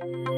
episode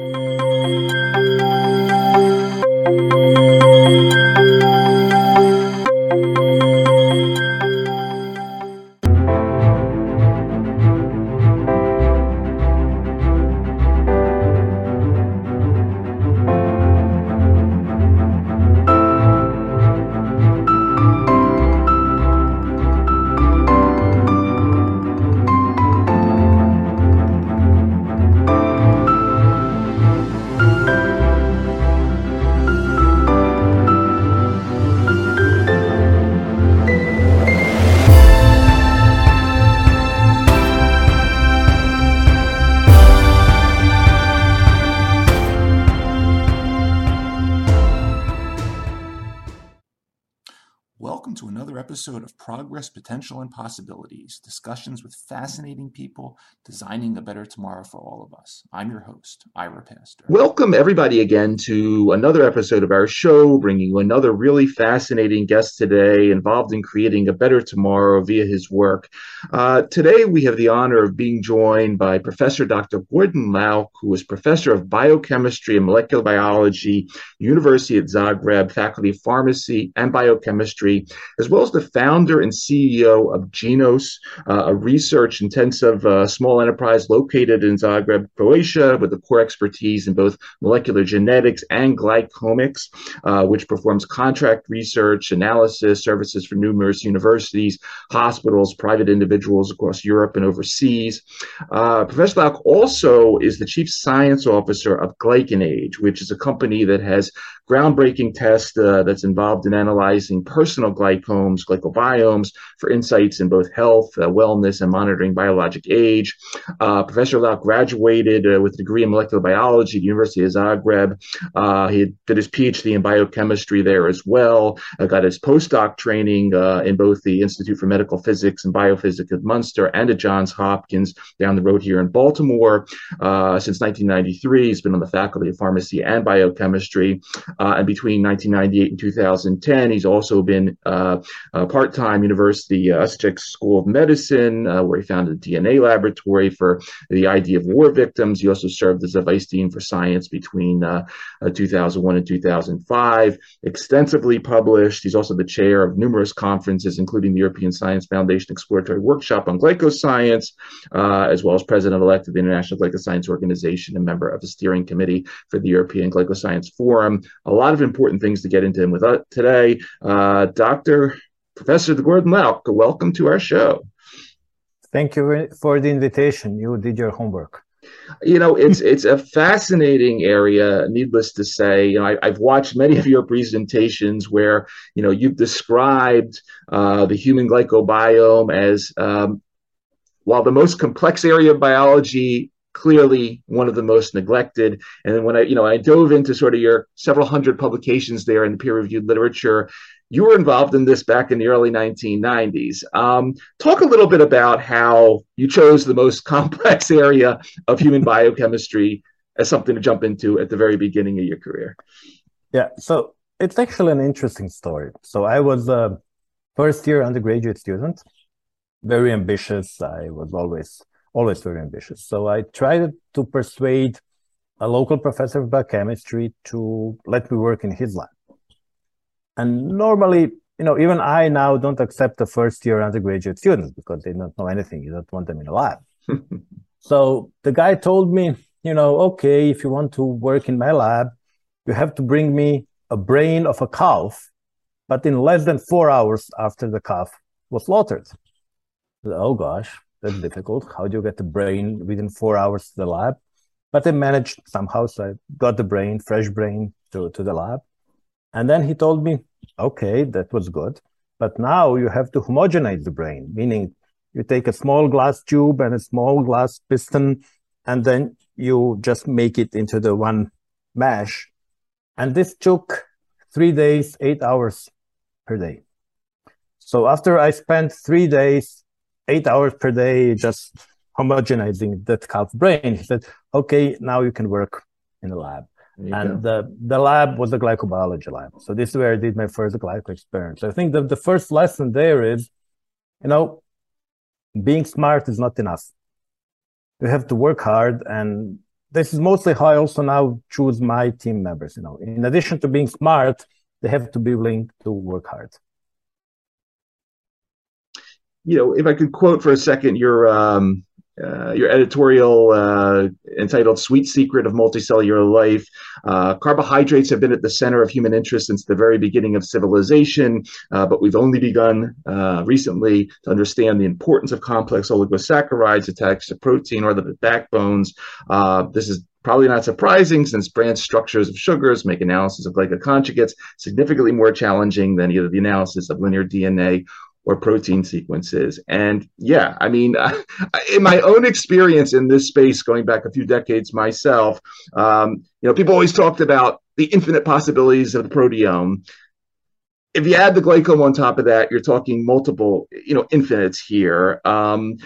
Potential, and Discussions with fascinating people designing a better tomorrow for all of us. I'm your host, Ira Pastor. Welcome, everybody, again to another episode of our show, bringing you another really fascinating guest today involved in creating a better tomorrow via his work. Uh, today, we have the honor of being joined by Professor Dr. Gordan Lauc, who is Professor of Biochemistry and Molecular Biology, University of Zagreb, Faculty of Pharmacy and Biochemistry, as well as the founder and CEO of Genos, uh, a research intensive uh, small enterprise located in Zagreb, Croatia, with a core expertise in both molecular genetics and glycomics, uh, which performs contract research, analysis, services for numerous universities, hospitals, private individuals across Europe and overseas. Uh, Professor Lauc also is the chief science officer of GlycanAge, which is a company that has groundbreaking tests uh, that's involved in analyzing personal glycomes, glycobiomes for insights in both health, uh, wellness, and monitoring biologic age. Uh, Professor Lauc graduated uh, with a degree in molecular biology at the University of Zagreb. He did his PhD in biochemistry there as well. Got his postdoc training in both the Institute for Medical Physics and Biophysics at Munster and at Johns Hopkins down the road here in Baltimore. since 1993, he's been on the faculty of pharmacy and biochemistry. Uh, and between 1998 and 2010, he's also been uh, part-time University uh, School of Medicine, uh, where he founded a DNA laboratory for the ID of war victims. He also served as a vice dean for science between uh, uh 2001 and 2005. Extensively published. He's also the chair of numerous conferences, including the European Science Foundation Exploratory Workshop on Glycoscience, as well as president-elect of the International Glycoscience Organization and member of the steering committee for the European Glycoscience Forum a lot of important things to get into with us today. Uh, Dr. Professor Gordan Lauc, welcome to our show. Thank you for the invitation. You did your homework. You know, it's it's a fascinating area. Needless to say, you know, I, have watched many of your presentations where you know you've described uh, the human glycobiome as um, while the most complex area of biology clearly one of the most neglected. And then when I, you know, I dove into sort of your several hundred publications there in the peer-reviewed literature, you were involved in this back in the early 1990s. Um, talk a little bit about how you chose the most complex area of human biochemistry as something to jump into at the very beginning of your career. Yeah, so it's actually an interesting story. So I was a first year undergraduate student, very ambitious. I was always always very ambitious. So I tried to persuade a local professor of biochemistry to let me work in his lab. And normally, you know, even I now don't accept the first year undergraduate students because they don't know anything. You don't want them in a lab. so the guy told me, you know, okay, if you want to work in my lab, you have to bring me a brain of a calf, but in less than four hours after the calf was slaughtered. Oh gosh, that's difficult. How do you get the brain within four hours to the lab? But I managed somehow. So I got the brain, fresh brain to, to the lab. And then he told me, okay, that was good. But now you have to homogenize the brain, meaning you take a small glass tube and a small glass piston, and then you just make it into the one mesh. And this took three days, eight hours per day. So after I spent three days eight hours per day just homogenizing that calf brain. He said, okay, now you can work in the lab. And the, the lab was the glycobiology lab. So this is where I did my first glyco experiment. So I think that the first lesson there is, you know, being smart is not enough. You have to work hard and this is mostly how I also now choose my team members. You know, in addition to being smart, they have to be willing to work hard. You know, if I could quote for a second your um, uh, your editorial uh, entitled Sweet Secret of Multicellular Life. Uh, carbohydrates have been at the center of human interest since the very beginning of civilization, uh, but we've only begun uh, recently to understand the importance of complex oligosaccharides attached to protein or the backbones. This is Probably not surprising since branch structures of sugars make analysis of glycoconjugates significantly more challenging than either the analysis of linear DNA or protein sequences. And yeah, I mean, in my own experience in this space, going back a few decades myself, um, you know, people always talked about the infinite possibilities of the proteome. If you add the glycome on top of that, you're talking multiple, you know, infinites here. Um,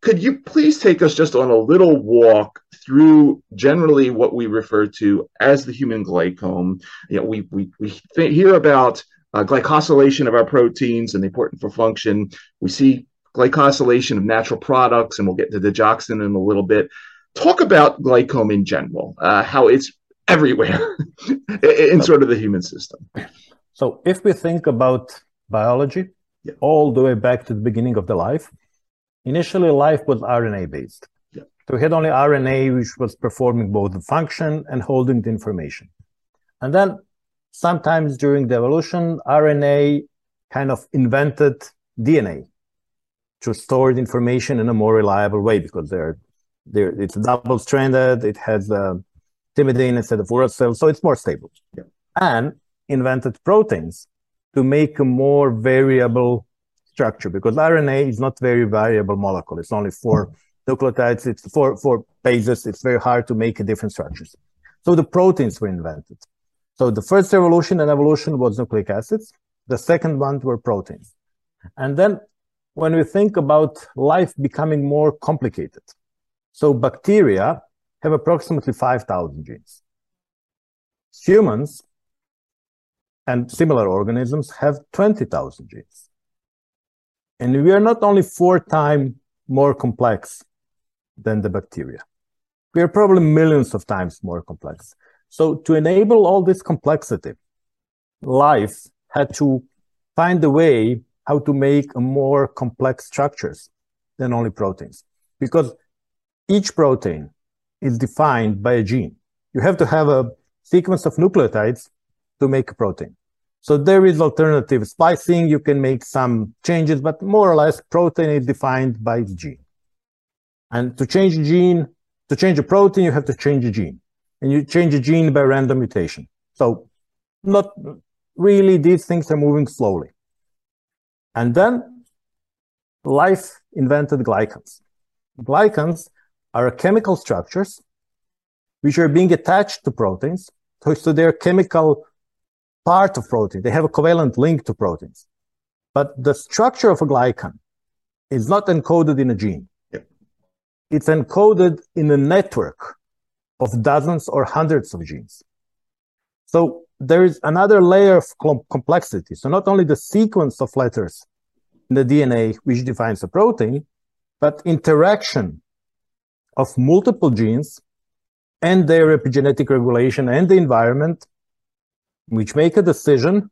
could you please take us just on a little walk through generally what we refer to as the human glycome? You know, we we we hear about uh, glycosylation of our proteins and the important for function. We see glycosylation of natural products, and we'll get to digoxin in a little bit. Talk about glycome in general, uh, how it's everywhere in sort of the human system. So, if we think about biology, yeah. all the way back to the beginning of the life, initially life was RNA based. Yeah. So, we had only RNA, which was performing both the function and holding the information. And then sometimes during the evolution, RNA kind of invented DNA to store the information in a more reliable way because they're, they're it's double stranded, it has uh, thymidine instead of uracil, so it's more stable. Yeah. And invented proteins to make a more variable structure because RNA is not very variable molecule. It's only four nucleotides, it's four, four bases. It's very hard to make different structures. So the proteins were invented. So the first evolution and evolution was nucleic acids. The second one were proteins. And then when we think about life becoming more complicated, so bacteria have approximately 5,000 genes. Humans and similar organisms have 20,000 genes. And we are not only four times more complex than the bacteria. We are probably millions of times more complex. So to enable all this complexity, life had to find a way how to make more complex structures than only proteins. Because each protein is defined by a gene. You have to have a sequence of nucleotides to make a protein. So there is alternative splicing. You can make some changes, but more or less protein is defined by the gene. And to change a gene, to change a protein, you have to change a gene and you change a gene by random mutation. So not really these things are moving slowly. And then life invented glycans. Glycans are chemical structures which are being attached to proteins. So they're chemical part of protein. They have a covalent link to proteins. But the structure of a glycan is not encoded in a gene. Yep. It's encoded in a network of dozens or hundreds of genes. So there is another layer of complexity. So not only the sequence of letters in the DNA which defines a protein, but interaction of multiple genes and their epigenetic regulation and the environment, which make a decision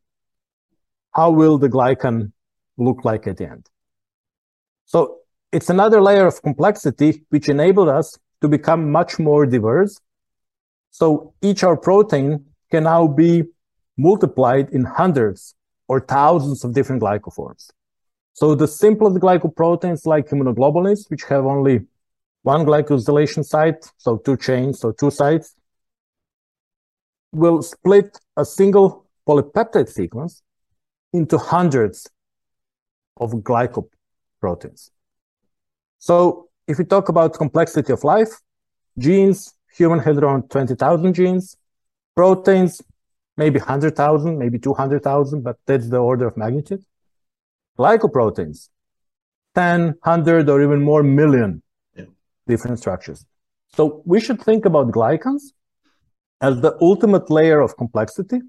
how will the glycan look like at the end. So it's another layer of complexity which enabled us to become much more diverse. So each our protein can now be multiplied in hundreds or thousands of different glycoforms. So the simplest glycoproteins like immunoglobulins, which have only one glycosylation site, so two chains, so two sites, will split a single polypeptide sequence into hundreds of glycoproteins. So if we talk about complexity of life, genes, human has around 20,000 genes, proteins, maybe 100,000, maybe 200,000, but that's the order of magnitude. Glycoproteins, 10, 100, or even more million yeah. different structures. So we should think about glycans as the ultimate layer of complexity,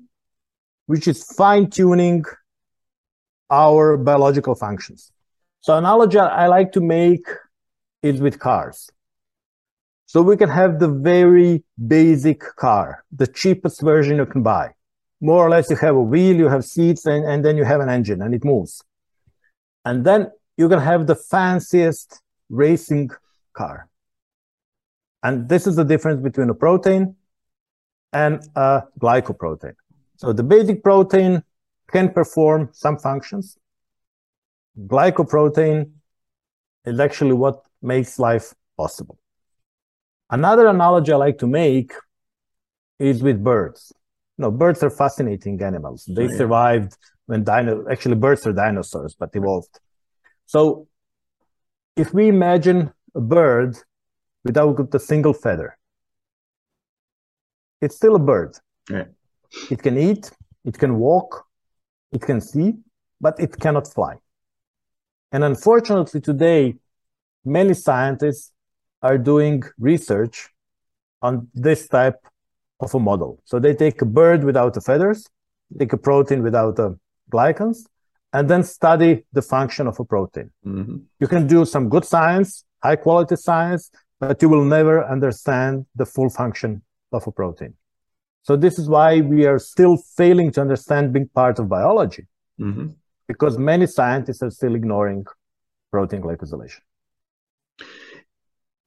which is fine tuning our biological functions. So analogy I like to make is with cars. So we can have the very basic car, the cheapest version you can buy. More or less, you have a wheel, you have seats, and, and then you have an engine and it moves. And then you can have the fanciest racing car. And this is the difference between a protein and a glycoprotein. So the basic protein can perform some functions. Glycoprotein is actually what makes life possible. Another analogy I like to make is with birds. You know, birds are fascinating animals. They yeah. survived when dino actually birds are dinosaurs, but evolved. So if we imagine a bird without a single feather, it's still a bird. Yeah. It can eat, it can walk, it can see, but it cannot fly. And unfortunately, today, many scientists are doing research on this type of a model. So they take a bird without the feathers, take a protein without the glycans, and then study the function of a protein. Mm-hmm. You can do some good science, high quality science, but you will never understand the full function of a protein. So this is why we are still failing to understand being part of biology, mm-hmm. because many scientists are still ignoring protein glycosylation.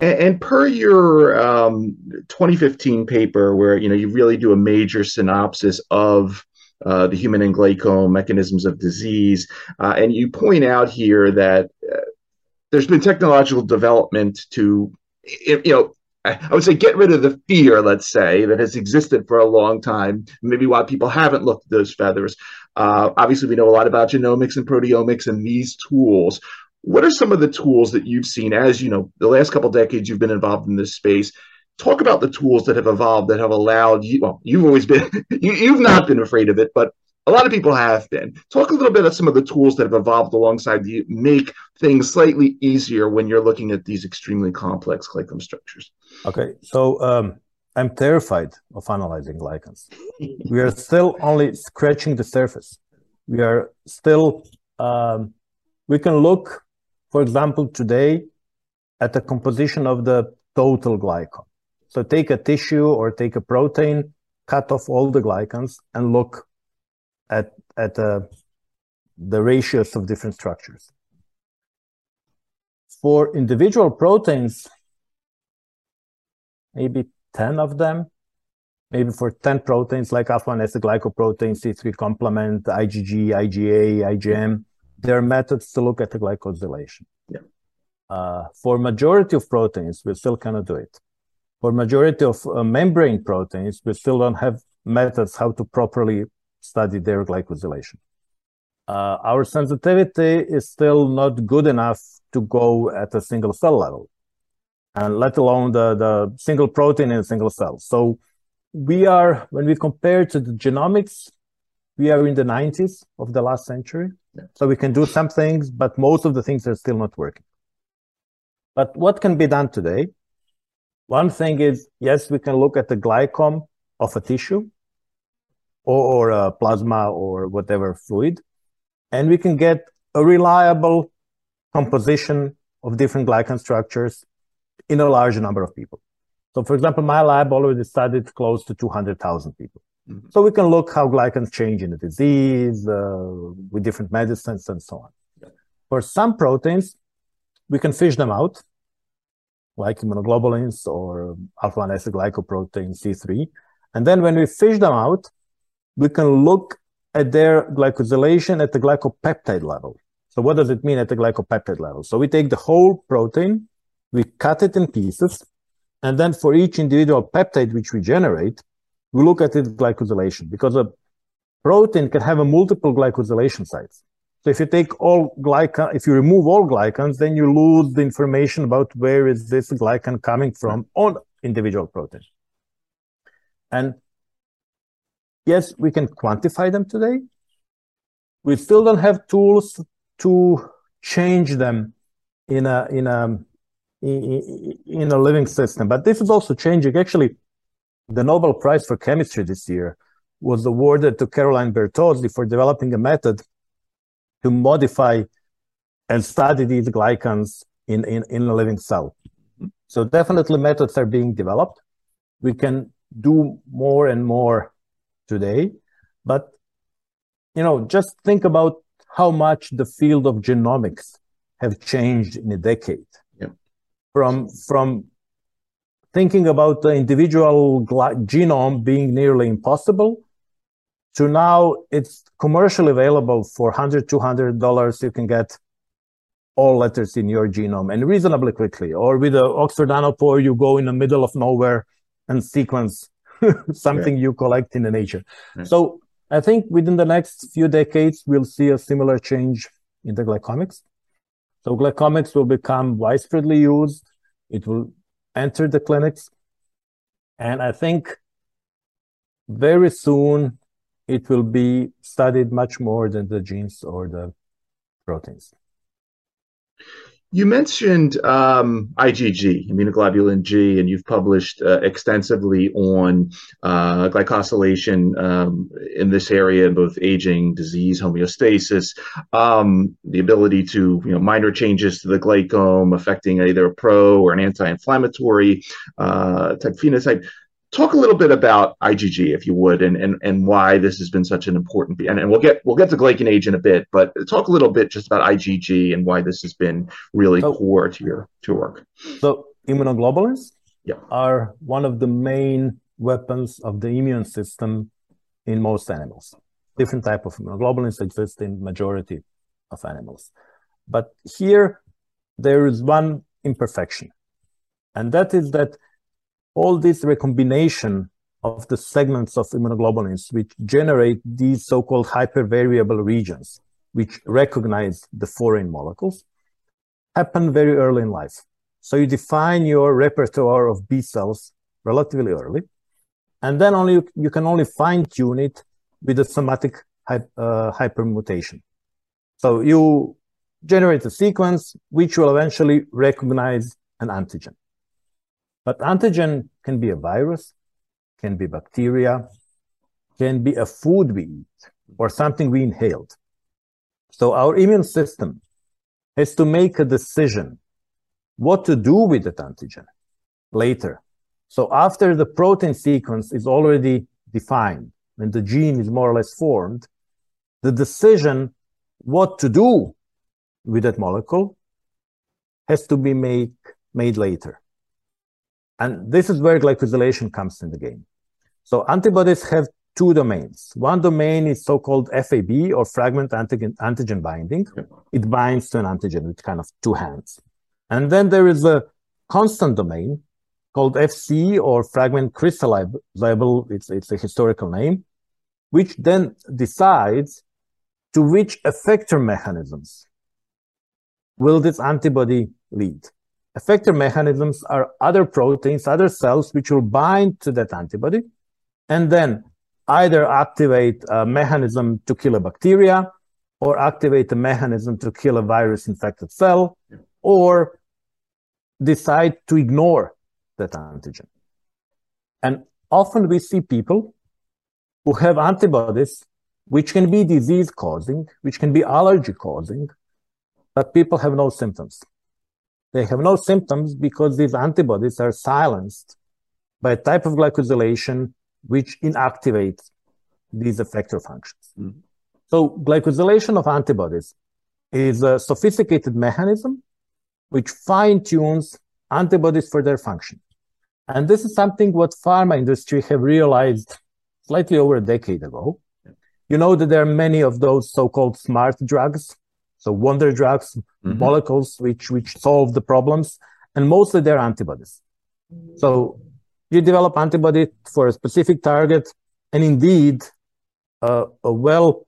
And, per your um, 2015 paper, where you know you really do a major synopsis of uh, the human and glycome mechanisms of disease, uh, and you point out here that uh, there's been technological development to you know I would say get rid of the fear, let's say, that has existed for a long time. Maybe why people haven't looked at those feathers. Uh, obviously, we know a lot about genomics and proteomics and these tools. What are some of the tools that you've seen as you know the last couple decades you've been involved in this space? Talk about the tools that have evolved that have allowed you. Well, you've always been you, you've not been afraid of it, but a lot of people have been. Talk a little bit about some of the tools that have evolved alongside you, make things slightly easier when you're looking at these extremely complex glycome structures. Okay, so um, I'm terrified of analyzing glycans. we are still only scratching the surface. We are still, um, we can look, for example, today at the composition of the total glycome. So take a tissue or take a protein, cut off all the glycans, and look at at uh, the ratios of different structures. For individual proteins, maybe 10 of them, maybe for 10 proteins like alpha-1 glycoprotein, C3 complement, IgG, IgA, IgM, there are methods to look at the glycosylation. Yeah. Uh, for majority of proteins, we still cannot do it. For majority of uh, membrane proteins, we still don't have methods how to properly study their glycosylation. Uh, our sensitivity is still not good enough to go at a single cell level, and let alone the, the single protein in a single cell. So we are, when we compare to the genomics, we are in the 90s of the last century. So we can do some things, but most of the things are still not working. But what can be done today? One thing is, yes, we can look at the glycome of a tissue or, or a plasma or whatever fluid. And we can get a reliable composition of different glycan structures in a large number of people. So, for example, my lab already studied close to 200,000 people. Mm-hmm. So we can look how glycans change in the disease uh, with different medicines and so on. Yeah. For some proteins, we can fish them out, like immunoglobulins or alpha-1 glycoprotein C3. And then when we fish them out, we can look at their glycosylation at the glycopeptide level. So what does it mean at the glycopeptide level? So we take the whole protein, we cut it in pieces, and then for each individual peptide which we generate, we look at its glycosylation because a protein can have a multiple glycosylation sites. So if you take all glycan, if you remove all glycans, then you lose the information about where is this glycan coming from on individual protein. And yes, we can quantify them today. We still don't have tools to change them in a in a in a living system. But this is also changing. Actually, the Nobel Prize for Chemistry this year was awarded to Carolyn Bertozzi for developing a method to modify and study these glycans in, in, in a living cell. So definitely methods are being developed. We can do more and more today, but you know, just think about how much the field of genomics have changed in a decade. Yeah. From from thinking about the individual genome being nearly impossible to now it's commercially available for 100 200 dollars you can get all letters in your genome and reasonably quickly or with the oxford nanopore you go in the middle of nowhere and sequence something right. you collect in the nature right. so i think within the next few decades we'll see a similar change in the glycomics so glycomics will become widespreadly used it will enter the clinics and i think very soon it will be studied much more than the genes or the proteins. You mentioned um, IgG, immunoglobulin G, and you've published uh, extensively on uh, glycosylation um, in this area in both aging, disease, homeostasis, um, the ability to, you know, minor changes to the glycome affecting either a pro or an anti-inflammatory uh, type phenotype talk a little bit about IgG, if you would, and and, and why this has been such an important. And, and we'll get we'll get to GlycanAge in a bit, but talk a little bit just about IgG and why this has been really so, core to your to your work. So immunoglobulins yeah. are one of the main weapons of the immune system in most animals. Different type of immunoglobulins exist in majority of animals, but here there is one imperfection, and that is that all this recombination of the segments of immunoglobulins, which generate these so-called hypervariable regions, which recognize the foreign molecules, happen very early in life. So you define your repertoire of B cells relatively early, and then only you, can only fine tune it with a somatic uh, hypermutation. So you generate a sequence which will eventually recognize an antigen. But antigen can be a virus, can be bacteria, can be a food we eat or something we inhaled. So our immune system has to make a decision what to do with that antigen later. So after the protein sequence is already defined and the gene is more or less formed, the decision what to do with that molecule has to be made, made later. And this is where glycosylation comes in the game. So antibodies have two domains. One domain is so-called FAB or fragment antigen, antigen binding. It binds to an antigen with kind of two hands. And then there is a constant domain called FC or fragment crystallizable. It's, it's a historical name, which then decides to which effector mechanisms will this antibody lead. Effector mechanisms are other proteins, other cells which will bind to that antibody and then either activate a mechanism to kill a bacteria or activate a mechanism to kill a virus infected cell or decide to ignore that antigen. And often we see people who have antibodies which can be disease causing, which can be allergy causing, but people have no symptoms. They have no symptoms because these antibodies are silenced by a type of glycosylation which inactivates these effector functions. Mm. So glycosylation of antibodies is a sophisticated mechanism which fine tunes antibodies for their function. And this is something what pharma industry have realized slightly over a decade ago. You know that there are many of those so-called smart drugs so wonder drugs, mm-hmm. molecules which which solve the problems, and mostly they're antibodies. So you develop antibody for a specific target, and indeed, uh, a well,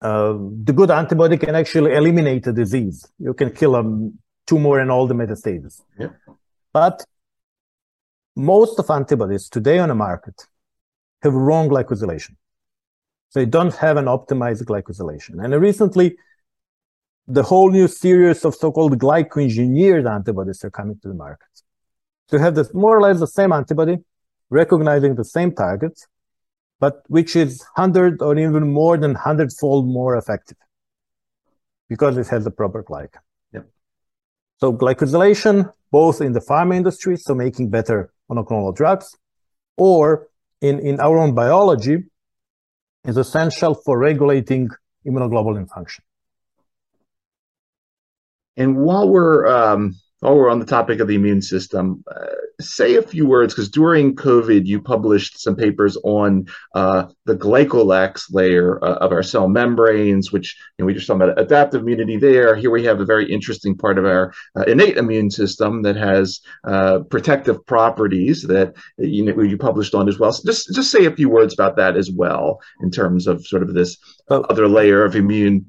uh, the good antibody can actually eliminate the disease. You can kill a tumor and all the metastases. Yeah. But most of antibodies today on the market have wrong glycosylation. So you don't have an optimized glycosylation. And recently, the whole new series of so-called glycoengineered antibodies are coming to the market. To have this more or less the same antibody, recognizing the same target, but which is 100 or even more than 100 fold more effective because it has the proper glycan. Yep. So glycosylation both in the pharma industry, so making better monoclonal drugs, or in, in our own biology, is essential for regulating immunoglobulin function. And while we're um, while we're on the topic of the immune system, uh, say a few words because during COVID, you published some papers on uh, the glycocalyx layer uh, of our cell membranes, which you know, we just talked about adaptive immunity there. Here we have a very interesting part of our uh, innate immune system that has uh, protective properties that you know you published on as well. So just just say a few words about that as well in terms of sort of this oh. other layer of immune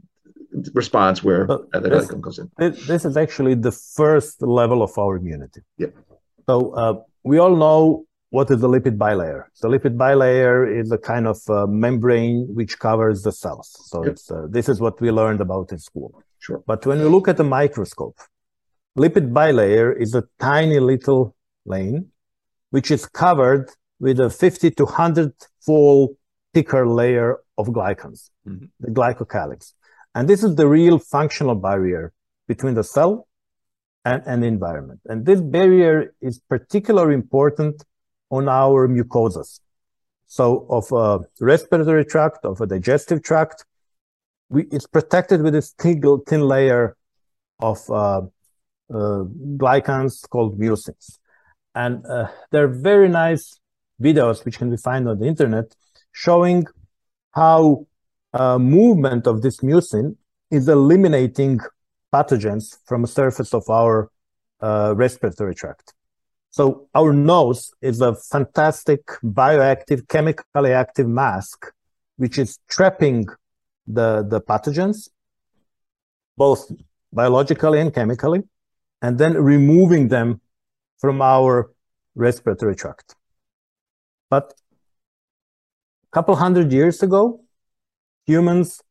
response where the this, comes in. This is actually the first level of our immunity. Yeah. So uh, we all know what is the lipid bilayer. The lipid bilayer is a kind of uh, membrane which covers the cells. So yep. it's uh, this is what we learned about in school. Sure. But when you look at the microscope, lipid bilayer is a tiny little lane which is covered with a 50 to 100 fold thicker layer of glycans, mm-hmm. the glycocalyx. And this is the real functional barrier between the cell and, and the environment. And this barrier is particularly important on our mucosas. So of a respiratory tract, of a digestive tract, we, it's protected with this thin, thin layer of uh, uh, glycans called mucins. And uh, there are very nice videos which can be found on the internet showing how uh, movement of this mucin is eliminating pathogens from the surface of our uh, respiratory tract. So our nose is a fantastic bioactive, chemically active mask, which is trapping the, the pathogens, both biologically and chemically, and then removing them from our respiratory tract. But a couple hundred years ago, humans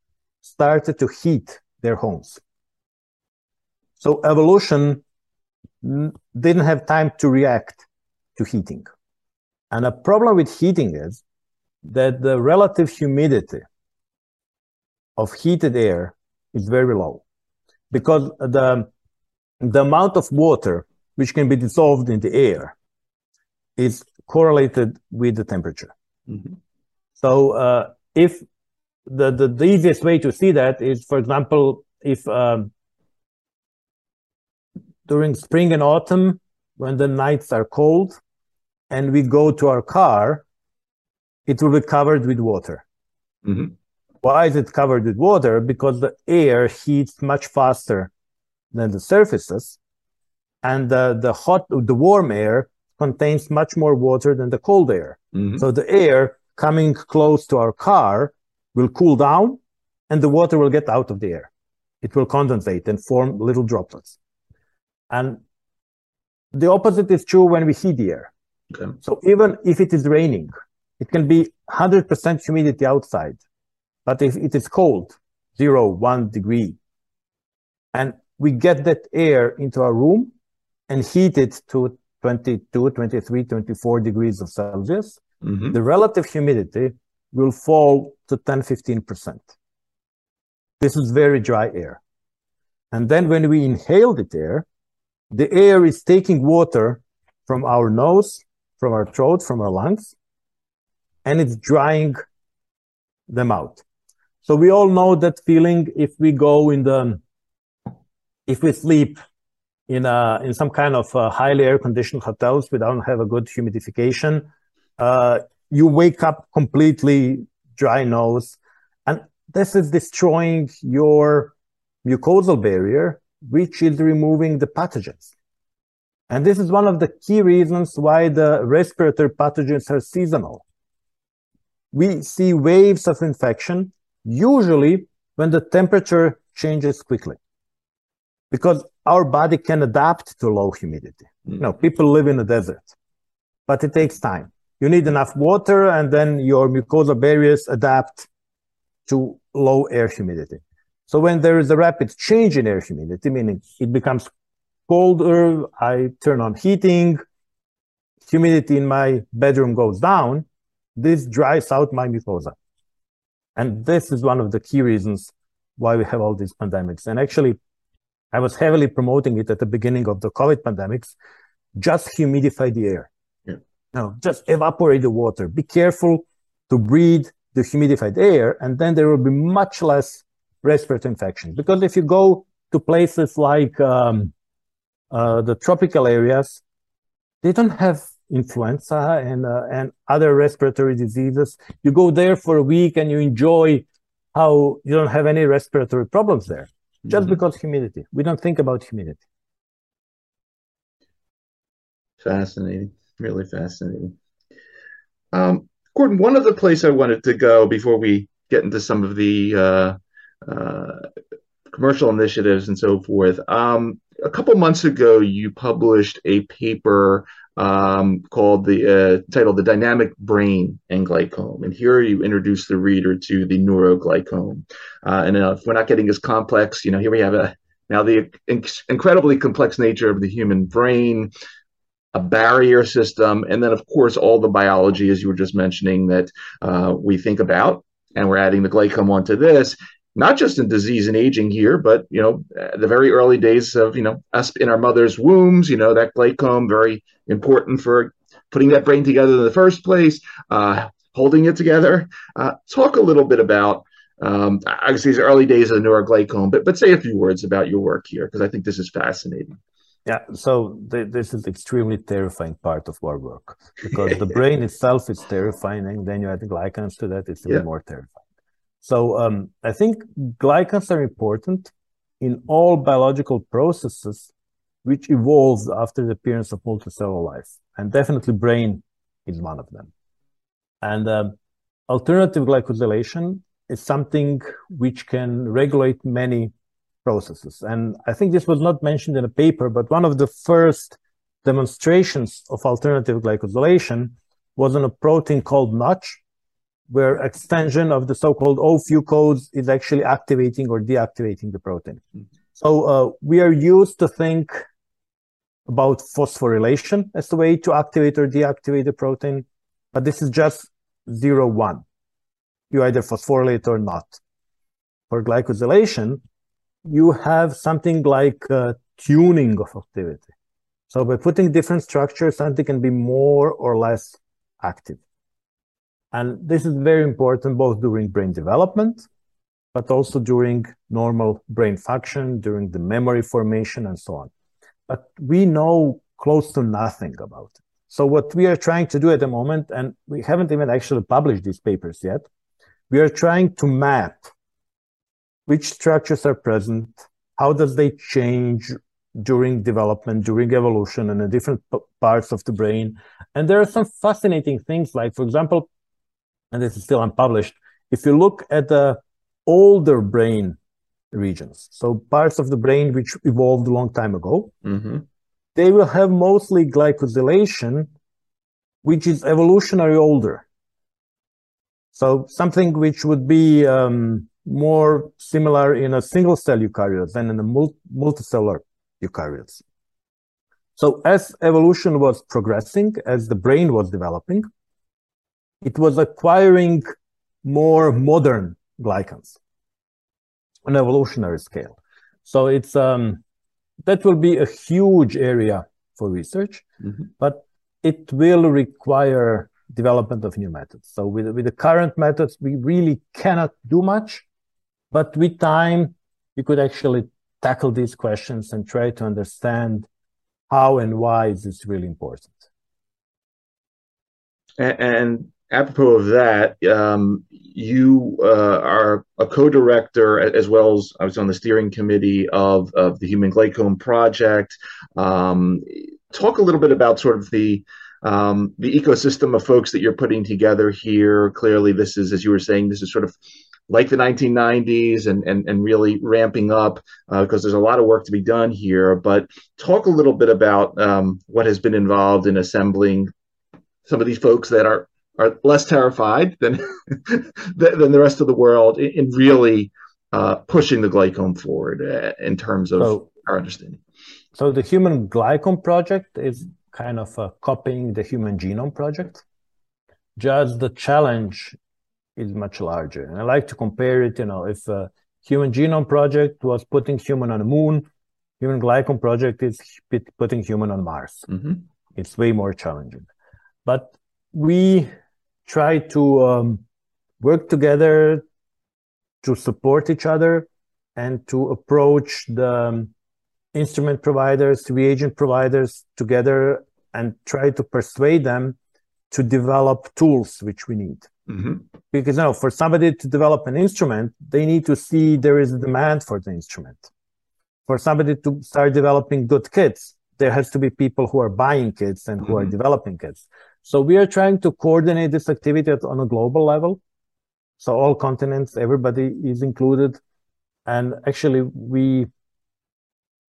started to heat their homes. So evolution didn't have time to react to heating. And a problem with heating is that the relative humidity of heated air is very low because the, the amount of water which can be dissolved in the air is correlated with the temperature. Mm-hmm. So uh, if the, the, the easiest way to see that is, for example, if um, during spring and autumn, when the nights are cold and we go to our car, it will be covered with water. Mm-hmm. Why is it covered with water? Because the air heats much faster than the surfaces. And the, the hot, the warm air contains much more water than the cold air. Mm-hmm. So the air coming close to our car will cool down and the water will get out of the air. It will condensate and form little droplets. And the opposite is true when we heat the air. Okay. So even if it is raining, it can be 100% humidity outside. But if it is cold, zero, one degree, and we get that air into our room and heat it to 22, 23, 24 degrees of Celsius, mm-hmm. the relative humidity will fall to 10, 15%. This is very dry air. And then when we inhale the air, the air is taking water from our nose, from our throat, from our lungs, and it's drying them out. So we all know that feeling if we go in the, if we sleep in a, in some kind of uh, highly air conditioned hotels, we don't have a good humidification. Uh, you wake up completely dry nose. And this is destroying your mucosal barrier, which is removing the pathogens. And this is one of the key reasons why the respiratory pathogens are seasonal. We see waves of infection, usually when the temperature changes quickly. Because our body can adapt to low humidity. Mm. You know, people live in the desert, but it takes time you need enough water and then your mucosal barriers adapt to low air humidity. So when there is a rapid change in air humidity, meaning it becomes colder, I turn on heating, humidity in my bedroom goes down, this dries out my mucosa. And this is one of the key reasons why we have all these pandemics. And actually, I was heavily promoting it at the beginning of the COVID pandemics. Just humidify the air. No, just evaporate the water. Be careful to breathe the humidified air, and then there will be much less respiratory infection. Because if you go to places like um, uh, the tropical areas, they don't have influenza and uh, and other respiratory diseases. You go there for a week and you enjoy how you don't have any respiratory problems there, just mm-hmm. because humidity. We don't think about humidity. Fascinating, really fascinating. Um, Gordan, one other place I wanted to go before we get into some of the uh, uh, commercial initiatives and so forth. Um, a couple months ago, you published a paper um, called the uh, titled "The Dynamic Brain and Glycome," and here you introduce the reader to the neuroglycome. Uh, and uh, if we're not getting as complex, you know, here we have a now the inc- incredibly complex nature of the human brain, a barrier system, and then of course all the biology, as you were just mentioning, that uh, we think about, and we're adding the glycome onto this not just in disease and aging here, but you know, the very early days of you know us in our mother's wombs. You know that glycome very important for putting that brain together in the first place, uh, holding it together. Uh, talk a little bit about um, obviously these early days of the neuroglycome, but but say a few words about your work here because I think this is fascinating. Yeah, so th- this is extremely terrifying part of our work because the brain itself is terrifying, and then you add glycans to that, it's even yeah. more terrifying. So um, I think glycans are important in all biological processes which evolves after the appearance of multicellular life, and definitely brain is one of them. And uh, alternative glycosylation is something which can regulate many processes. And I think this was not mentioned in a paper, but one of the first demonstrations of alternative glycosylation was on a protein called Notch, where extension of the so-called O-fucose is actually activating or deactivating the protein. So uh, we are used to think about phosphorylation as the way to activate or deactivate the protein, but this is just zero one. You either phosphorylate or not. For glycosylation, you have something like tuning of activity. So by putting different structures, something can be more or less active. And this is very important both during brain development, but also during normal brain function, during the memory formation, and so on. But we know close to nothing about it. So what we are trying to do at the moment, and we haven't even actually published these papers yet, we are trying to map which structures are present, how does they change during development, during evolution, and in different p- parts of the brain. And there are some fascinating things, like, for example, and this is still unpublished. If you look at the older brain regions, so parts of the brain which evolved a long time ago, mm-hmm. they will have mostly glycosylation, which is evolutionary older. So something which would be um, more similar in a single cell eukaryote than in a mul- multicellular eukaryotes. So as evolution was progressing, as the brain was developing, it was acquiring more modern glycans on an evolutionary scale. So it's um, that will be a huge area for research, mm-hmm. but it will require development of new methods. So with with the current methods, we really cannot do much, but with time, you could actually tackle these questions and try to understand how and why is this really important. And apropos of that, um, you uh, are a co-director as well as I was on the steering committee of, of the Human Glycome Project. Um, talk a little bit about sort of the um, the ecosystem of folks that you're putting together here. Clearly, this is, as you were saying, this is sort of like the 1990s and and, and really ramping up uh, because there's a lot of work to be done here. But talk a little bit about um, what has been involved in assembling some of these folks that are are less terrified than than the rest of the world in, in really uh, pushing the glycome forward uh, in terms of so, our understanding. So the Human Glycome Project is kind of uh, copying the Human Genome Project. Just the challenge is much larger, and I like to compare it. You know, if a Human Genome Project was putting human on the moon, Human Glycome project is putting human on Mars. Mm-hmm. It's way more challenging. But we try to um, work together to support each other and to approach the um, instrument providers, reagent providers together and try to persuade them to develop tools which we need. Mm-hmm. Because you know, for somebody to develop an instrument, they need to see there is a demand for the instrument. For somebody to start developing good kits, there has to be people who are buying kits and who mm-hmm. are developing kits. So we are trying to coordinate this activity on a global level. So all continents, everybody is included. And actually we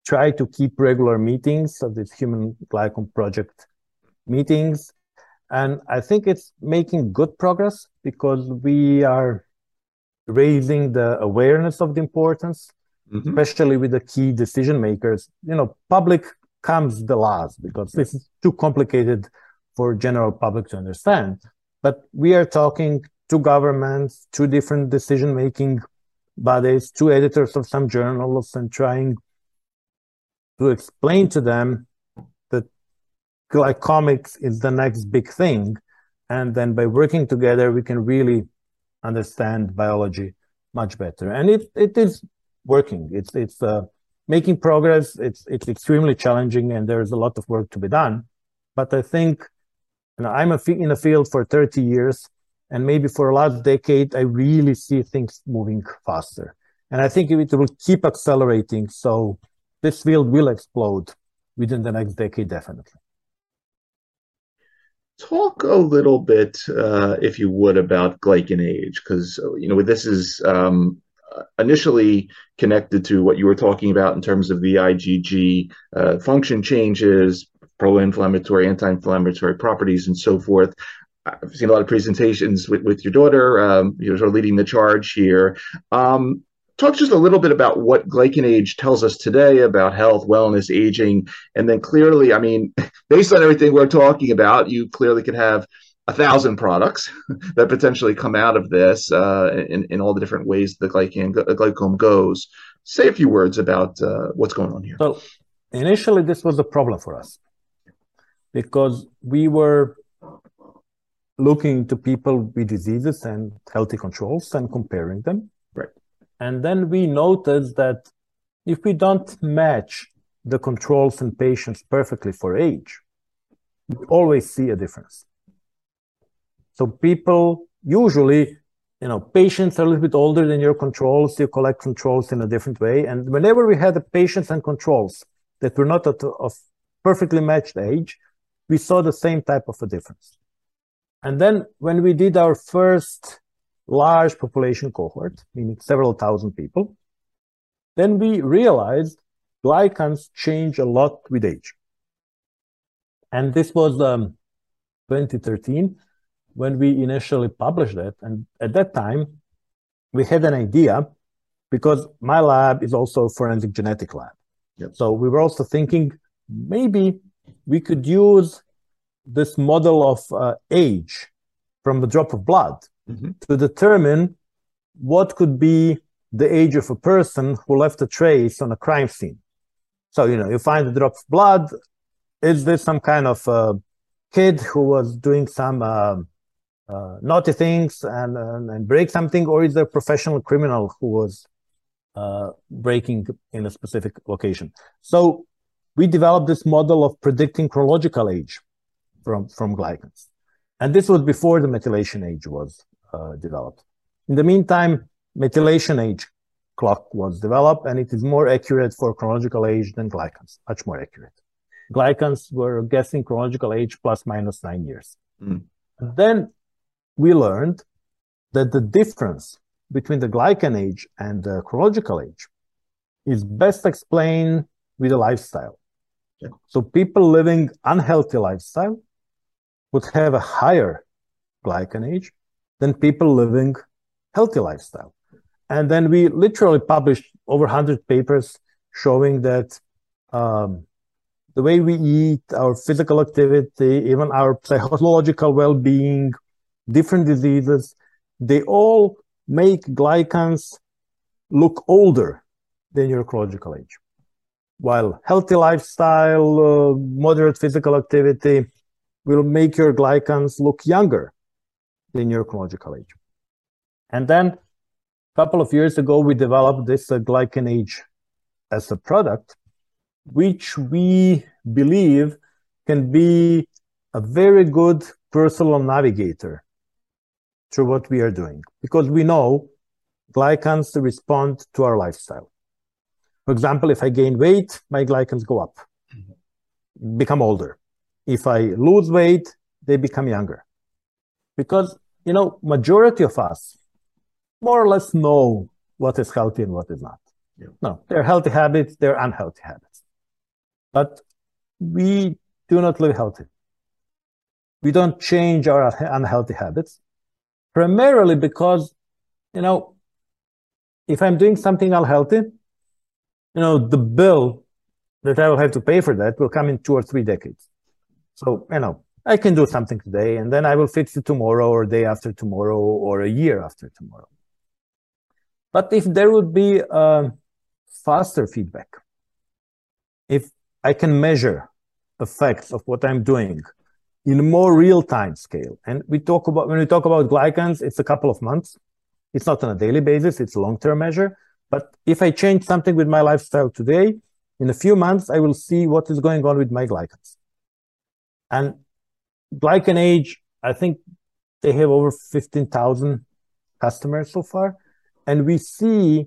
try to keep regular meetings of this human glycome project meetings. And I think it's making good progress because we are raising the awareness of the importance, mm-hmm. especially with the key decision makers. You know, public comes the last because this is too complicated for general public to understand. But we are talking to governments, to different decision making bodies, to editors of some journals, and trying to explain to them glycomics is the next big thing. And then by working together, we can really understand biology much better. And it, it is working. It's, it's, uh, making progress. It's, it's extremely challenging and there's a lot of work to be done. But I think, you know, I'm a f- in the field for 30 years and maybe for a last decade, I really see things moving faster. And I think it will keep accelerating. So this field will explode within the next decade, definitely. Talk a little bit, uh, if you would, about GlycanAge, because you know this is um, initially connected to what you were talking about in terms of the IgG uh, function changes, pro-inflammatory, anti-inflammatory properties, and so forth. I've seen a lot of presentations with, with your daughter. Um, you're sort of leading the charge here. Um, talk just a little bit about what GlycanAge tells us today about health, wellness, aging, and then clearly, I mean, based on everything we're talking about, you clearly could have a thousand products that potentially come out of this uh, in, in all the different ways the glycan, glycome goes. Say a few words about uh, what's going on here. So, initially, this was a problem for us because we were looking to people with diseases and healthy controls and comparing them. And then we noticed that if we don't match the controls and patients perfectly for age, we always see a difference. So people usually, you know, patients are a little bit older than your controls. You collect controls in a different way. And whenever we had the patients and controls that were not of perfectly matched age, we saw the same type of a difference. And then when we did our first large population cohort, meaning several thousand people, then we realized glycans change a lot with age. And this was um, 2013 when we initially published it. And at that time, we had an idea because my lab is also a forensic genetic lab. Yep. So we were also thinking maybe we could use this model of uh, age from the drop of blood mm-hmm. to determine what could be the age of a person who left a trace on a crime scene. So, you know, you find a drop of blood. Is this some kind of uh, kid who was doing some uh, uh, naughty things and, and, and break something, or is there a professional criminal who was uh, breaking in a specific location? So we developed this model of predicting chronological age from from glycans, and this was before the methylation age was developed. In the meantime, methylation age clock was developed, and it is more accurate for chronological age than glycans, much more accurate. Glycans were guessing chronological age plus minus nine years. Mm. Then we learned that the difference between the glycan age and the chronological age is best explained with a lifestyle. Yeah. So people living unhealthy lifestyle would have a higher glycan age than people living healthy lifestyle. And then we literally published over 100 papers showing that um, the way we eat, our physical activity, even our psychological well-being, different diseases, they all make glycans look older than your chronological age. while healthy lifestyle, uh, moderate physical activity will make your glycans look younger than your chronological age. And then a couple of years ago, we developed this uh, GlycanAge as a product, which we believe can be a very good personal navigator through what we are doing because we know glycans respond to our lifestyle. For example, if I gain weight, my glycans go up, mm-hmm. become older. If I lose weight, they become younger. Because, you know, majority of us more or less know what is healthy and what is not. Yeah. No, there are healthy habits, there are unhealthy habits. But we do not live healthy. We don't change our unhealthy habits primarily because, you know, if I'm doing something unhealthy, you know, the bill that I will have to pay for that will come in two or three decades. So, you know, I can do something today and then I will fix it tomorrow or day after tomorrow or a year after tomorrow. But if there would be a faster feedback, if I can measure effects of what I'm doing in more real time scale, and we talk about when we talk about glycans, it's a couple of months. It's not on a daily basis, it's a long term measure. But if I change something with my lifestyle today, in a few months, I will see what is going on with my glycans. And GlycanAge, I think they have over 15,000 customers so far. And we see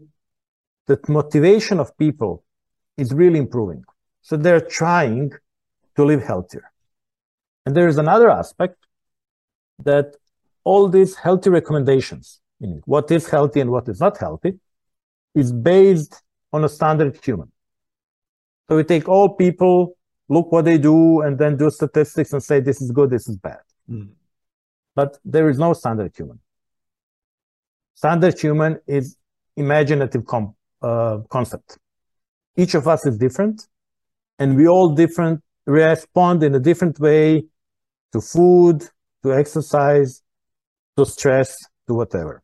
that motivation of people is really improving. So they're trying to live healthier. And there is another aspect that all these healthy recommendations, what is healthy and what is not healthy, is based on a standard human. So we take all people, look what they do, and then do statistics and say this is good, this is bad. Mm. But there is no standard human. Standard human is imaginative com- uh, concept. Each of us is different, and we all different respond in a different way to food, to exercise, to stress, to whatever.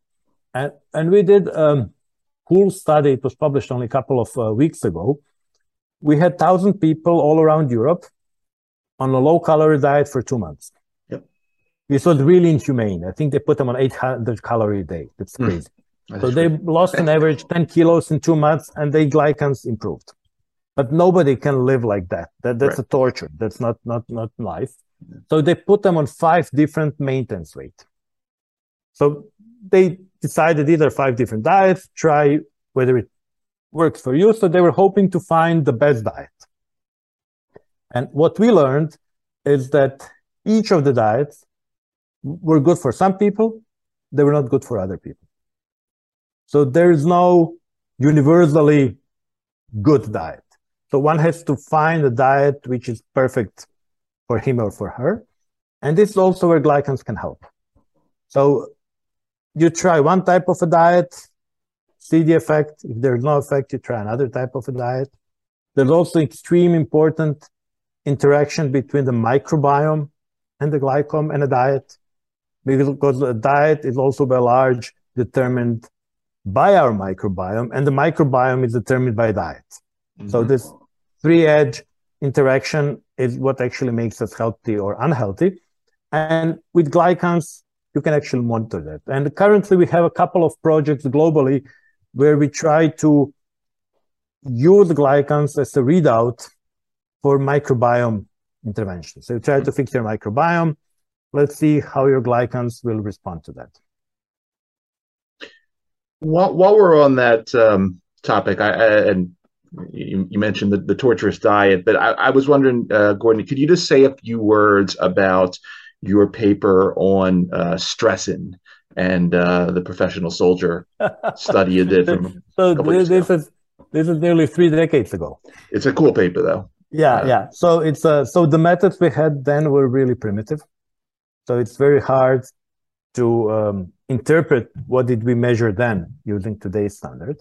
And and we did a cool study. It was published only a couple of uh, weeks ago. We had thousand people all around Europe on a low calorie diet for two months. Yep. This was really inhumane. I think they put them on 800 calorie a day. That's hmm. crazy. Mm, so they lost an average 10 kilos in two months and their glycans improved. But nobody can live like that. that that's right. a torture. That's not, not, not life. So they put them on five different maintenance weight. So they decided these are five different diets, try whether it works for you. So they were hoping to find the best diet. And what we learned is that each of the diets were good for some people, they were not good for other people. So there is no universally good diet. So one has to find a diet which is perfect for him or for her. And this is also where glycans can help. So you try one type of a diet, see the effect. If there's no effect, you try another type of a diet. There's also extreme important interaction between the microbiome and the glycome and a diet, because a diet is also by large determined by our microbiome, and the microbiome is determined by diet. Mm-hmm. So this three edge interaction is what actually makes us healthy or unhealthy. And with glycans, you can actually monitor that. And currently we have a couple of projects globally where we try to use glycans as a readout for microbiome intervention. So you try to fix your microbiome. Let's see how your glycans will respond to that. While, while we're on that um, topic, I, I, and you, you, mentioned the, the torturous diet, but I, I was wondering, uh, Gordan, could you just say a few words about your paper on uh, stressin and uh, the professional soldier study you did from so this, this is this is nearly three decades ago. It's a cool paper, though. Yeah, uh, yeah. So it's uh, so the methods we had then were really primitive. So it's very hard to um, interpret what did we measure then using today's standard.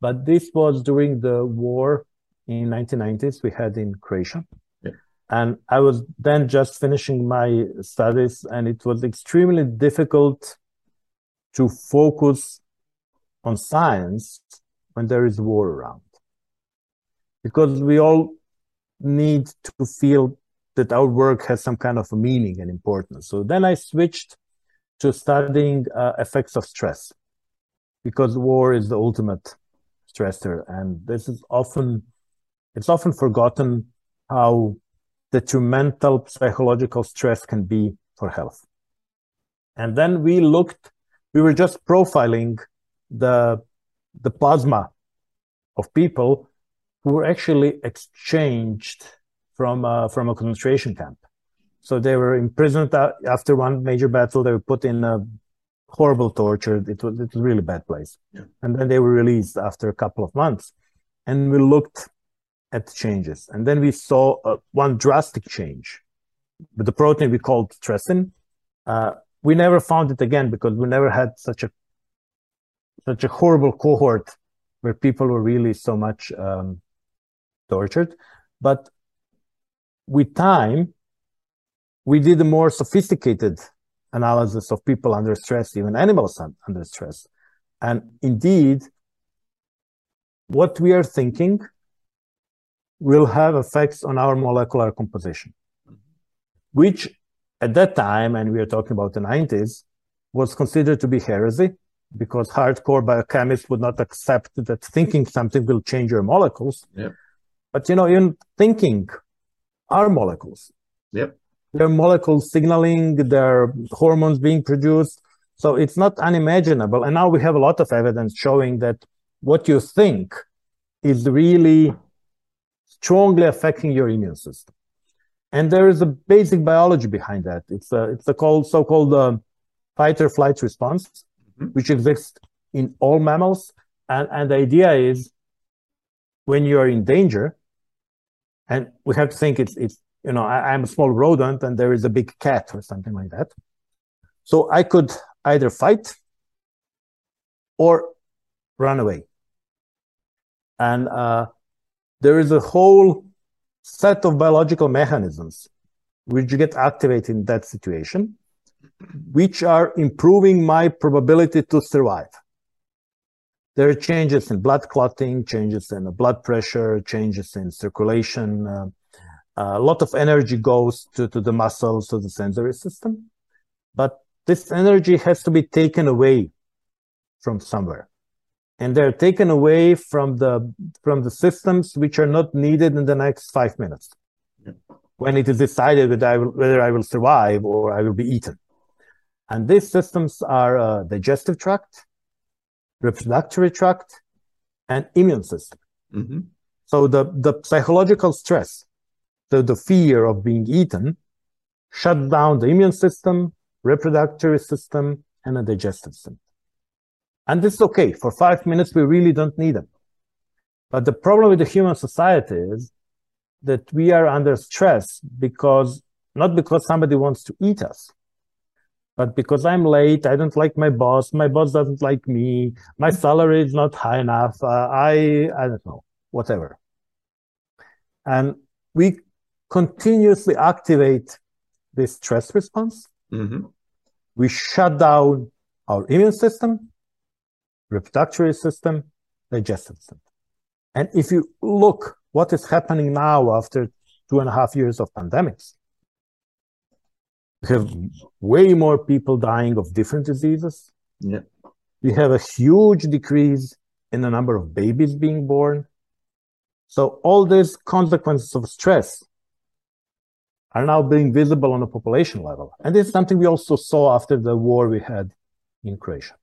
But this was during the war in 1990s we had in Croatia. And I was then just finishing my studies, and it was extremely difficult to focus on science when there is war around. because we all need to feel that our work has some kind of a meaning and importance. So then I switched to studying uh, effects of stress because war is the ultimate stressor. And this is often, it's often forgotten how detrimental psychological stress can be for health. And then we looked, we were just profiling the, the plasma of people who were actually exchanged from, uh, from a concentration camp. So they were imprisoned after one major battle. They were put in a horrible torture. It was, it was a really bad place. Yeah. And then they were released after a couple of months. And we looked at changes. And then we saw uh, one drastic change with the protein we called stressin. Uh, we never found it again because we never had such a such a horrible cohort where people were really so much um, tortured. But with time, we did a more sophisticated analysis of people under stress, even animals under stress. And indeed, what we are thinking will have effects on our molecular composition, which at that time, and we are talking about the 90s, was considered to be heresy because hardcore biochemists would not accept that thinking something will change your molecules. Yep. But you know, even thinking are molecules. Yep. They're molecules signaling, there hormones being produced. So it's not unimaginable. And now we have a lot of evidence showing that what you think is really strongly affecting your immune system. And there is a basic biology behind that. It's a, it's a called, so-called uh, fight or flight response, mm-hmm. which exists in all mammals. And, and the idea is when you are in danger, and we have to think it's, it's you know, I, I'm a small rodent and there is a big cat or something like that. So I could either fight or run away. And uh, there is a whole set of biological mechanisms which get activated in that situation, which are improving my probability to survive. There are changes in blood clotting, changes in blood pressure, changes in circulation. Uh, a lot of energy goes to, to the muscles, to the sensory system. But this energy has to be taken away from somewhere and they're taken away from the from the systems which are not needed in the next five minutes yeah. when it is decided that I will, whether I will survive or I will be eaten. And these systems are uh, digestive tract, reproductive tract, and immune system. Mm-hmm. So the, the psychological stress, the, the fear of being eaten, shut down the immune system, reproductive system, and the digestive system. And this is okay. For five minutes, we really don't need them. But the problem with the human society is that we are under stress because not because somebody wants to eat us, but because I'm late, I don't like my boss, my boss doesn't like me, my salary is not high enough, uh, I I don't know, whatever. And we continuously activate this stress response. Mm-hmm. We shut down our immune system reproductive system, digestive system. And if you look what is happening now after two and a half years of pandemics, we have way more people dying of different diseases. Yeah. We have a huge decrease in the number of babies being born. So all these consequences of stress are now being visible on a population level. And this is something we also saw after the war we had in Croatia.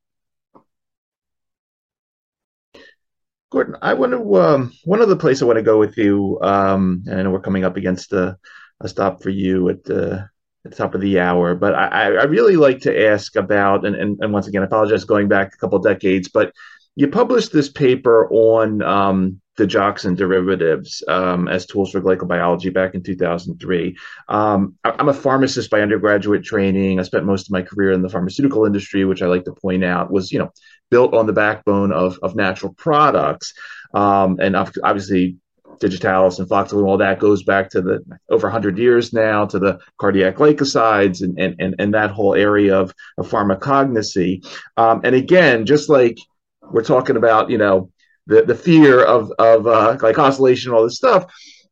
Gordan, I want to um, one other place I want to go with you. Um, and I know we're coming up against a, a stop for you at the, at the top of the hour, but I, I really like to ask about and, and, and once again, I apologize going back a couple decades, but you published this paper on um, digoxin derivatives um, as tools for glycobiology back in 2003. Um, I'm a pharmacist by undergraduate training. I spent most of my career in the pharmaceutical industry, which I like to point out was, you know, built on the backbone of, of natural products. Um, and obviously, digitalis and Floxolin, all that goes back to the over 100 years now to the cardiac glycosides and, and, and, and that whole area of, of pharmacognosy. Um, and again, just like we're talking about, you know, the, the fear of of uh, glycosylation and all this stuff.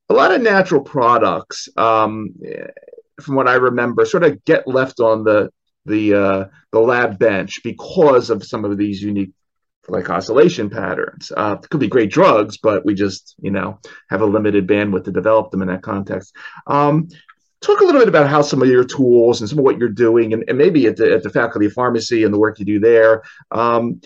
A lot of natural products, um, from what I remember, sort of get left on the the uh, the lab bench because of some of these unique glycosylation patterns. Uh, could be great drugs, but we just you know have a limited bandwidth to develop them in that context. Um, talk a little bit about how some of your tools and some of what you're doing, and, and maybe at the, at the Faculty of Pharmacy and the work you do there. Um,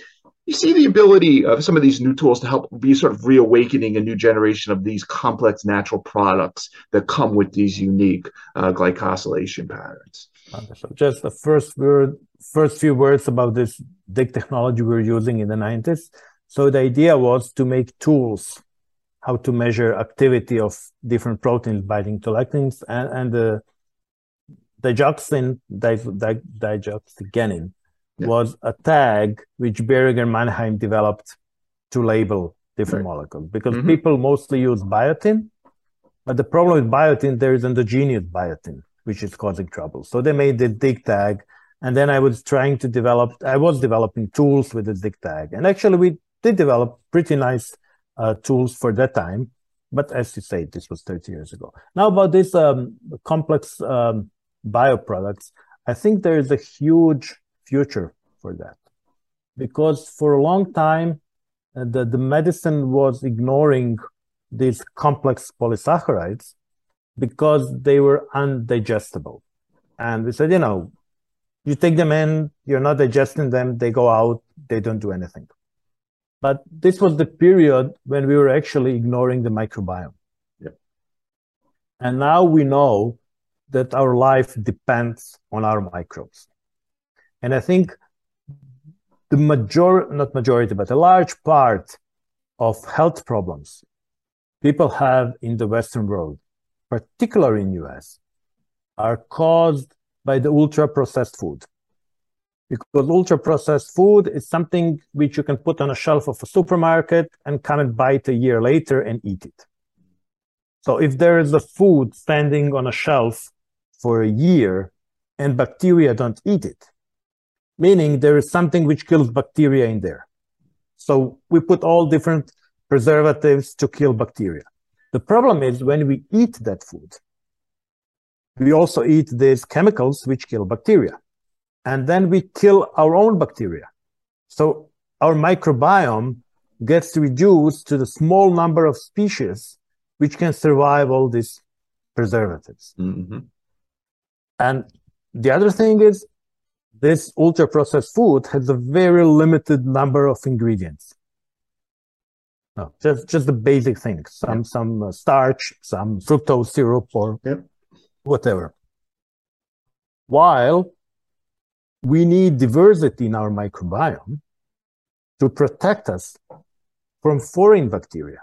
you see the ability of some of these new tools to help be sort of reawakening a new generation of these complex natural products that come with these unique uh, glycosylation patterns. Just the first word, first few words about this DIG technology we were using in the 90s. So the idea was to make tools how to measure activity of different proteins binding to lectins and, and the digoxin, di, digoxigenin yeah. was a tag which Boehringer and Mannheim developed to label different right. molecules because mm-hmm. people mostly use biotin, but the problem with biotin, there is endogenous biotin, which is causing trouble. So they made the dig tag. And then I was trying to develop, I was developing tools with the dig tag. And actually, we did develop pretty nice uh, tools for that time. But as you say, this was 30 years ago. Now, about these um, complex um, bioproducts, I think there is a huge future for that. Because for a long time, uh, the, the medicine was ignoring these complex polysaccharides because they were undigestible. And we said, you know, you take them in, you're not digesting them, they go out, they don't do anything. But this was the period when we were actually ignoring the microbiome. Yeah. And now we know that our life depends on our microbes. And I think the major, not majority, but a large part of health problems people have in the Western world, particularly in US, are caused by the ultra processed food because ultra processed food is something which you can put on a shelf of a supermarket and come and buy it a year later and eat it. So if there is a food standing on a shelf for a year and bacteria don't eat it, meaning there is something which kills bacteria in there. So we put all different preservatives to kill bacteria. The problem is when we eat that food, we also eat these chemicals which kill bacteria and then we kill our own bacteria. So our microbiome gets reduced to the small number of species which can survive all these preservatives. Mm-hmm. And the other thing is this ultra processed food has a very limited number of ingredients. No, just just the basic things. Some yeah. some uh, starch, some fructose syrup, or yeah. whatever. While we need diversity in our microbiome to protect us from foreign bacteria.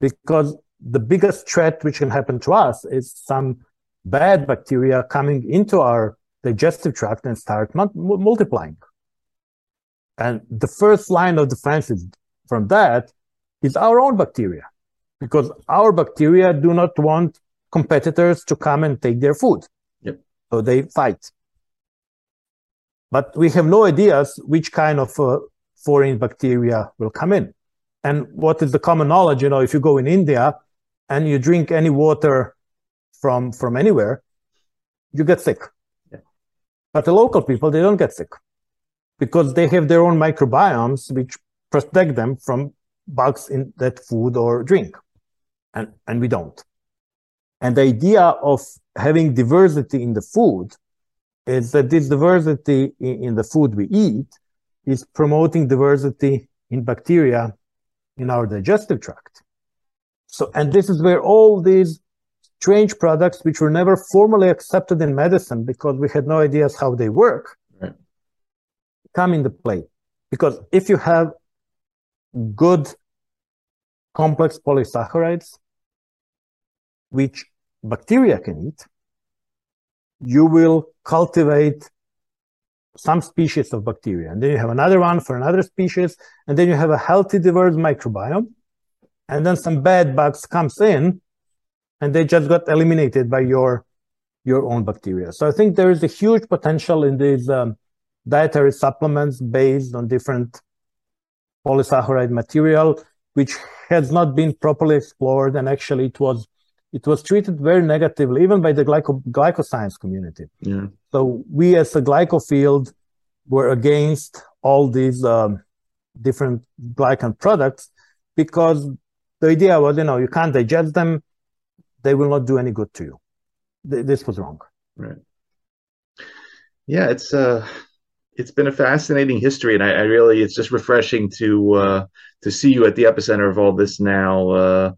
Because the biggest threat which can happen to us is some bad bacteria coming into our digestive tract and start multiplying. And the first line of defense is from that is our own bacteria, because our bacteria do not want competitors to come and take their food. Yep. So they fight but we have no ideas which kind of uh, foreign bacteria will come in. And what is the common knowledge? You know, if you go in India and you drink any water from from anywhere, you get sick. Yeah. But the local people they don't get sick because they have their own microbiomes which protect them from bugs in that food or drink, and and we don't. And the idea of having diversity in the food is that this diversity in, in the food we eat is promoting diversity in bacteria in our digestive tract. So, and this is where all these strange products, which were never formally accepted in medicine because we had no ideas how they work, right. come into play. Because if you have good complex polysaccharides, which bacteria can eat, you will cultivate some species of bacteria. And then you have another one for another species. And then you have a healthy, diverse microbiome. And then some bad bugs comes in and they just got eliminated by your, your own bacteria. So I think there is a huge potential in these um, dietary supplements based on different polysaccharide material, which has not been properly explored, and actually it was it was treated very negatively, even by the glyco, glycoscience community. Yeah. So we, as a glyco field, were against all these um, different glycan products because the idea was, you know, you can't digest them; they will not do any good to you. Th- this was wrong. Right. Yeah, it's uh it's been a fascinating history, and I, I really it's just refreshing to uh, to see you at the epicenter of all this now. Uh,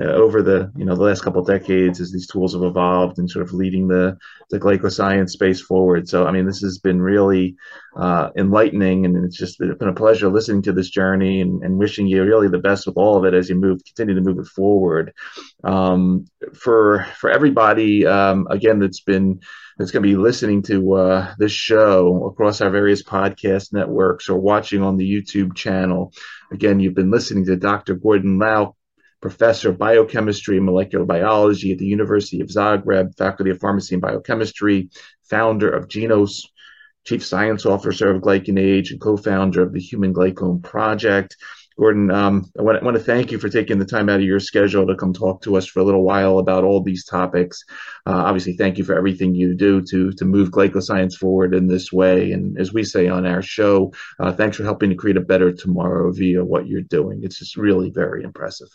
uh, over the you know the last couple of decades as these tools have evolved and sort of leading the the glycoscience space forward. So I mean this has been really uh, enlightening and it's just been a pleasure listening to this journey and, and, wishing you really the best with all of it as you move continue to move it forward. Um, for for everybody um, again that's been that's going to be listening to uh, this show across our various podcast networks or watching on the YouTube channel. Again, you've been listening to Dr. Gordan Lauc, professor of biochemistry and molecular biology at the University of Zagreb, faculty of pharmacy and biochemistry, founder of Genos, chief science officer of GlycanAge, and co-founder of the Human Glycome Project. Gordan, um, I, want, I, want, to thank you for taking the time out of your schedule to come talk to us for a little while about all these topics. Uh, obviously, thank you for everything you do to to move glycoscience forward in this way. And as we say on our show, uh, thanks for helping to create a better tomorrow via what you're doing. It's just really very impressive.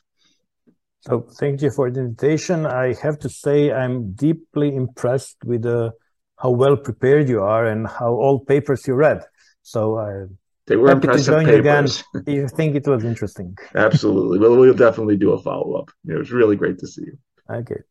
So thank you for the invitation. I have to say I'm deeply impressed with uh, how well prepared you are and how all papers you read. So I they were happy impressive to join papers. you again. you think it was interesting? Absolutely. Well, we'll definitely do a follow up. It was really great to see you. Okay.